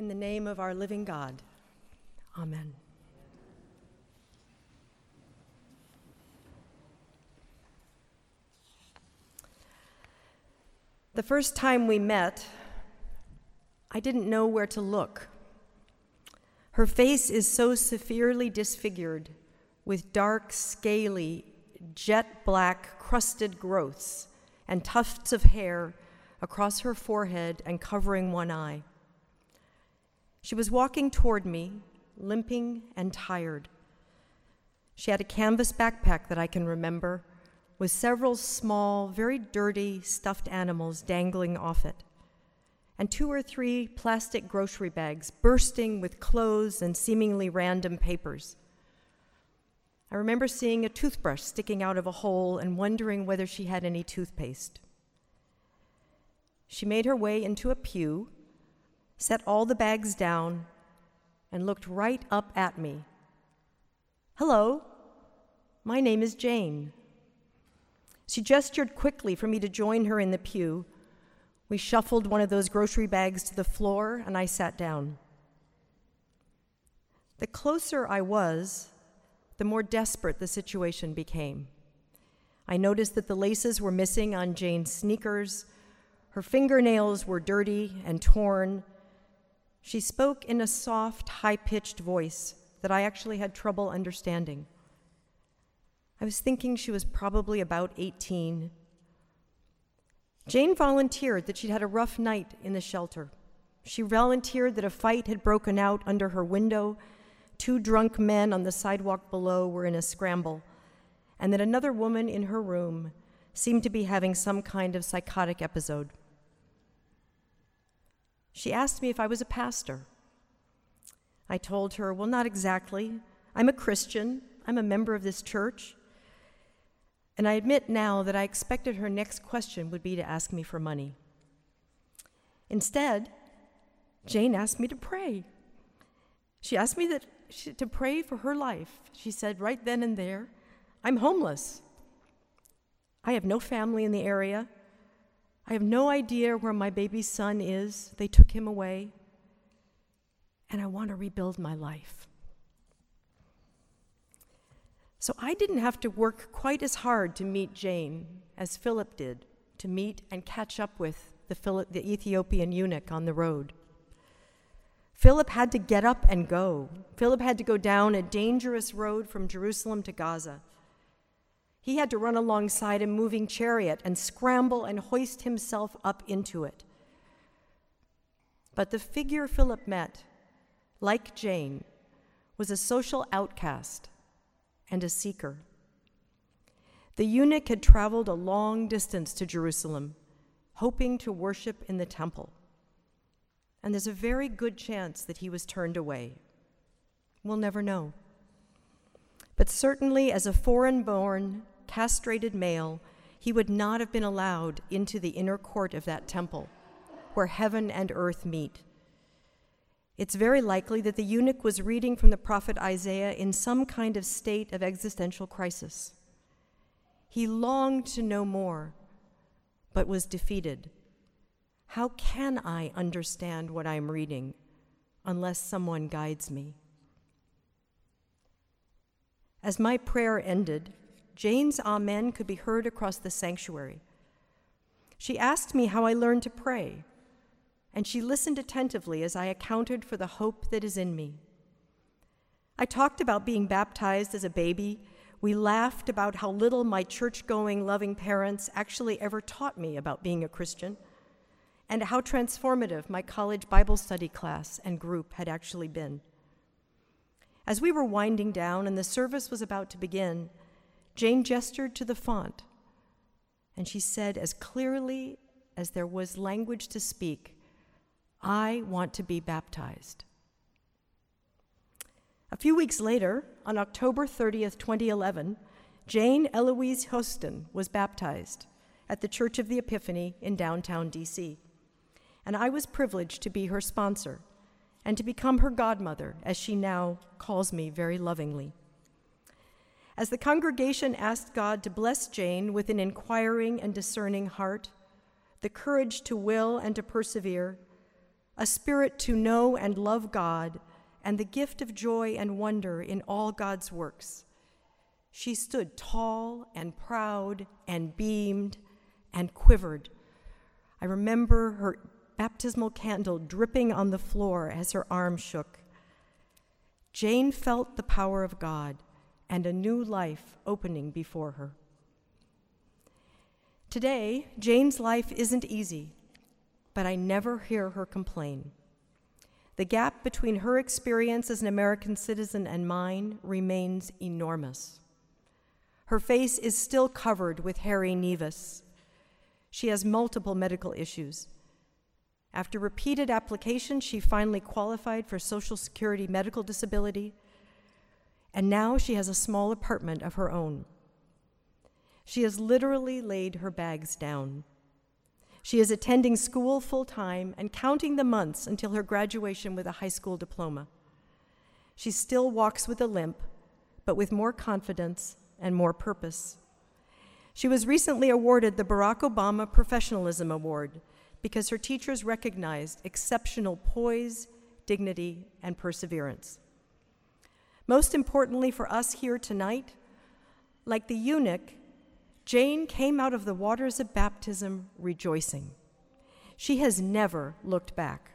In the name of our living God, Amen. The first time we met, I didn't know where to look. Her face is so severely disfigured with dark, scaly, jet black, crusted growths and tufts of hair across her forehead and covering one eye. She was walking toward me, limping and tired. She had a canvas backpack that I can remember, with several small, very dirty stuffed animals dangling off it, and two or three plastic grocery bags bursting with clothes and seemingly random papers. I remember seeing a toothbrush sticking out of a hole and wondering whether she had any toothpaste. She made her way into a pew, set all the bags down, and looked right up at me. Hello, my name is Jane. She gestured quickly for me to join her in the pew. We shuffled one of those grocery bags to the floor, and I sat down. The closer I was, the more desperate the situation became. I noticed that the laces were missing on Jane's sneakers, her fingernails were dirty and torn. She spoke in a soft, high pitched voice that I actually had trouble understanding. I was thinking she was probably about 18. Jane volunteered that she'd had a rough night in the shelter. She volunteered that a fight had broken out under her window. Two drunk men on the sidewalk below were in a scramble, and that another woman in her room seemed to be having some kind of psychotic episode. She asked me if I was a pastor. I told her, Well, not exactly. I'm a Christian, I'm a member of this church. And I admit now that I expected her next question would be to ask me for money. Instead, Jane asked me to pray. She asked me that she, to pray for her life. She said right then and there, I'm homeless. I have no family in the area. I have no idea where my baby son is. They took him away. And I want to rebuild my life. So I didn't have to work quite as hard to meet Jane as Philip did to meet and catch up with the, Philip, the Ethiopian eunuch on the road. Philip had to get up and go. Philip had to go down a dangerous road from Jerusalem to Gaza. He had to run alongside a moving chariot and scramble and hoist himself up into it. But the figure Philip met, like Jane, was a social outcast and a seeker. The eunuch had traveled a long distance to Jerusalem, hoping to worship in the temple. And there's a very good chance that he was turned away. We'll never know. But certainly, as a foreign born, castrated male, he would not have been allowed into the inner court of that temple, where heaven and earth meet. It's very likely that the eunuch was reading from the prophet Isaiah in some kind of state of existential crisis. He longed to know more, but was defeated. How can I understand what I'm reading unless someone guides me? As my prayer ended, Jane's Amen could be heard across the sanctuary. She asked me how I learned to pray and she listened attentively as I accounted for the hope that is in me. I talked about being baptized as a baby. We laughed about how little my church going, loving parents actually ever taught me about being a Christian, and how transformative my college Bible study class and group had actually been. As we were winding down and the service was about to begin, Jane gestured to the font, and she said, as clearly as there was language to speak, I want to be baptized. A few weeks later, on October 30th, 2011, Jane Eloise Hostin was baptized at the Church of the Epiphany in downtown DC. And I was privileged to be her sponsor and to become her godmother, as she now calls me very lovingly. As the congregation asked God to bless Jane with an inquiring and discerning heart, the courage to will and to persevere, a spirit to know and love God, and the gift of joy and wonder in all God's works. She stood tall and proud and beamed and quivered. I remember her baptismal candle dripping on the floor as her arm shook. Jane felt the power of God and a new life opening before her. Today, Jane's life isn't easy, but I never hear her complain. The gap between her experience as an American citizen and mine remains enormous. Her face is still covered with hairy nevus. She has multiple medical issues. After repeated application, she finally qualified for Social Security medical disability, and now she has a small apartment of her own. She has literally laid her bags down. She is attending school full time and counting the months until her graduation with a high school diploma. She still walks with a limp, but with more confidence and more purpose. She was recently awarded the Barack Obama Professionalism Award because her teachers recognized exceptional poise, dignity, and perseverance. Most importantly for us here tonight, like the eunuch, Jane came out of the waters of baptism rejoicing. She has never looked back.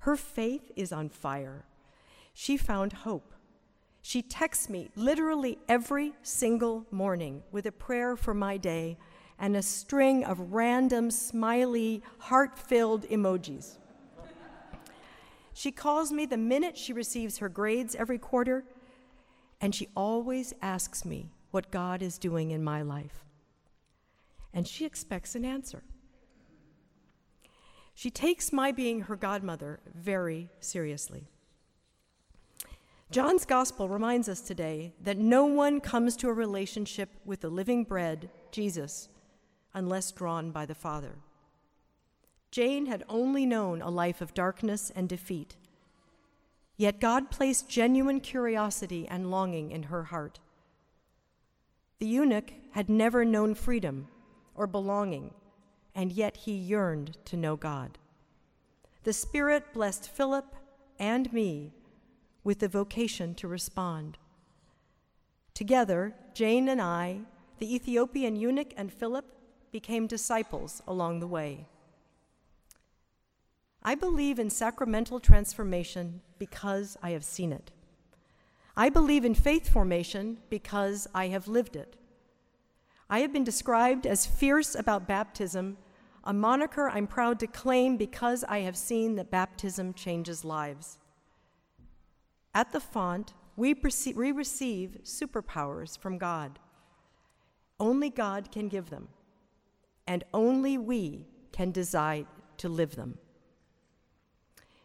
Her faith is on fire. She found hope. She texts me literally every single morning with a prayer for my day and a string of random, smiley, heart filled emojis. She calls me the minute she receives her grades every quarter, and she always asks me what God is doing in my life. And she expects an answer. She takes my being her godmother very seriously. John's gospel reminds us today that no one comes to a relationship with the living bread, Jesus, unless drawn by the Father. Jane had only known a life of darkness and defeat. Yet God placed genuine curiosity and longing in her heart. The eunuch had never known freedom or belonging, and yet he yearned to know God. The Spirit blessed Philip and me with the vocation to respond. Together, Jane and I, the Ethiopian eunuch and Philip, became disciples along the way. I believe in sacramental transformation because I have seen it. I believe in faith formation because I have lived it. I have been described as fierce about baptism, a moniker I'm proud to claim because I have seen that baptism changes lives. At the font, we, we receive superpowers from God. Only God can give them and only we can decide to live them.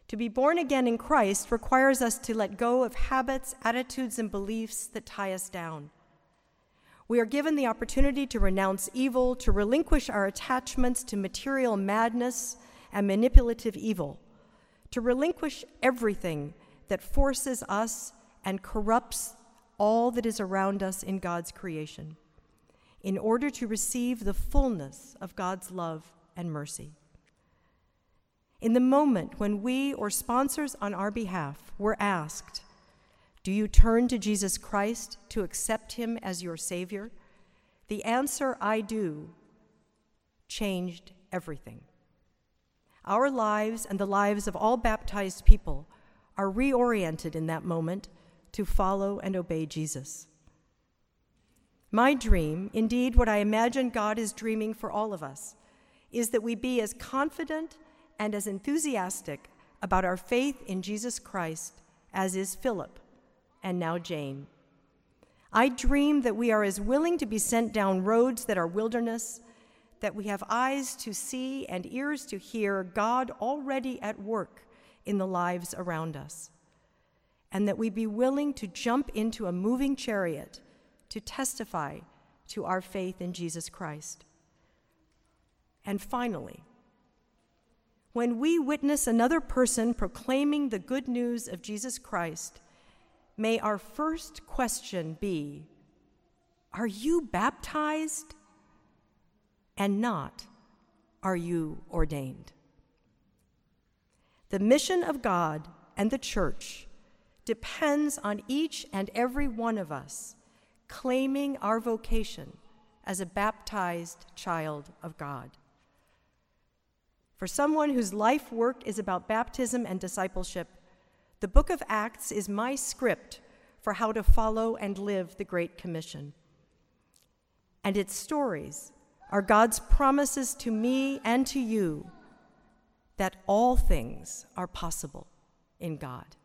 To be born again in Christ requires us to let go of habits, attitudes, and beliefs that tie us down. We are given the opportunity to renounce evil, to relinquish our attachments to material madness and manipulative evil, to relinquish everything that forces us and corrupts all that is around us in God's creation in order to receive the fullness of God's love and mercy. In the moment when we or sponsors on our behalf were asked, Do you turn to Jesus Christ to accept him as your Savior? The answer, I do, changed everything. Our lives and the lives of all baptized people are reoriented in that moment to follow and obey Jesus. My dream, indeed, what I imagine God is dreaming for all of us, is that we be as confident and as enthusiastic about our faith in Jesus Christ as is Philip and now Jane. I dream that we are as willing to be sent down roads that are wilderness, that we have eyes to see and ears to hear God already at work in the lives around us, and that we be willing to jump into a moving chariot to testify to our faith in Jesus Christ. And finally, when we witness another person proclaiming the good news of Jesus Christ, may our first question be Are you baptized? And not, Are you ordained? The mission of God and the church depends on each and every one of us claiming our vocation as a baptized child of God. For someone whose life work is about baptism and discipleship, the book of Acts is my script for how to follow and live the Great Commission. And its stories are God's promises to me and to you that all things are possible in God.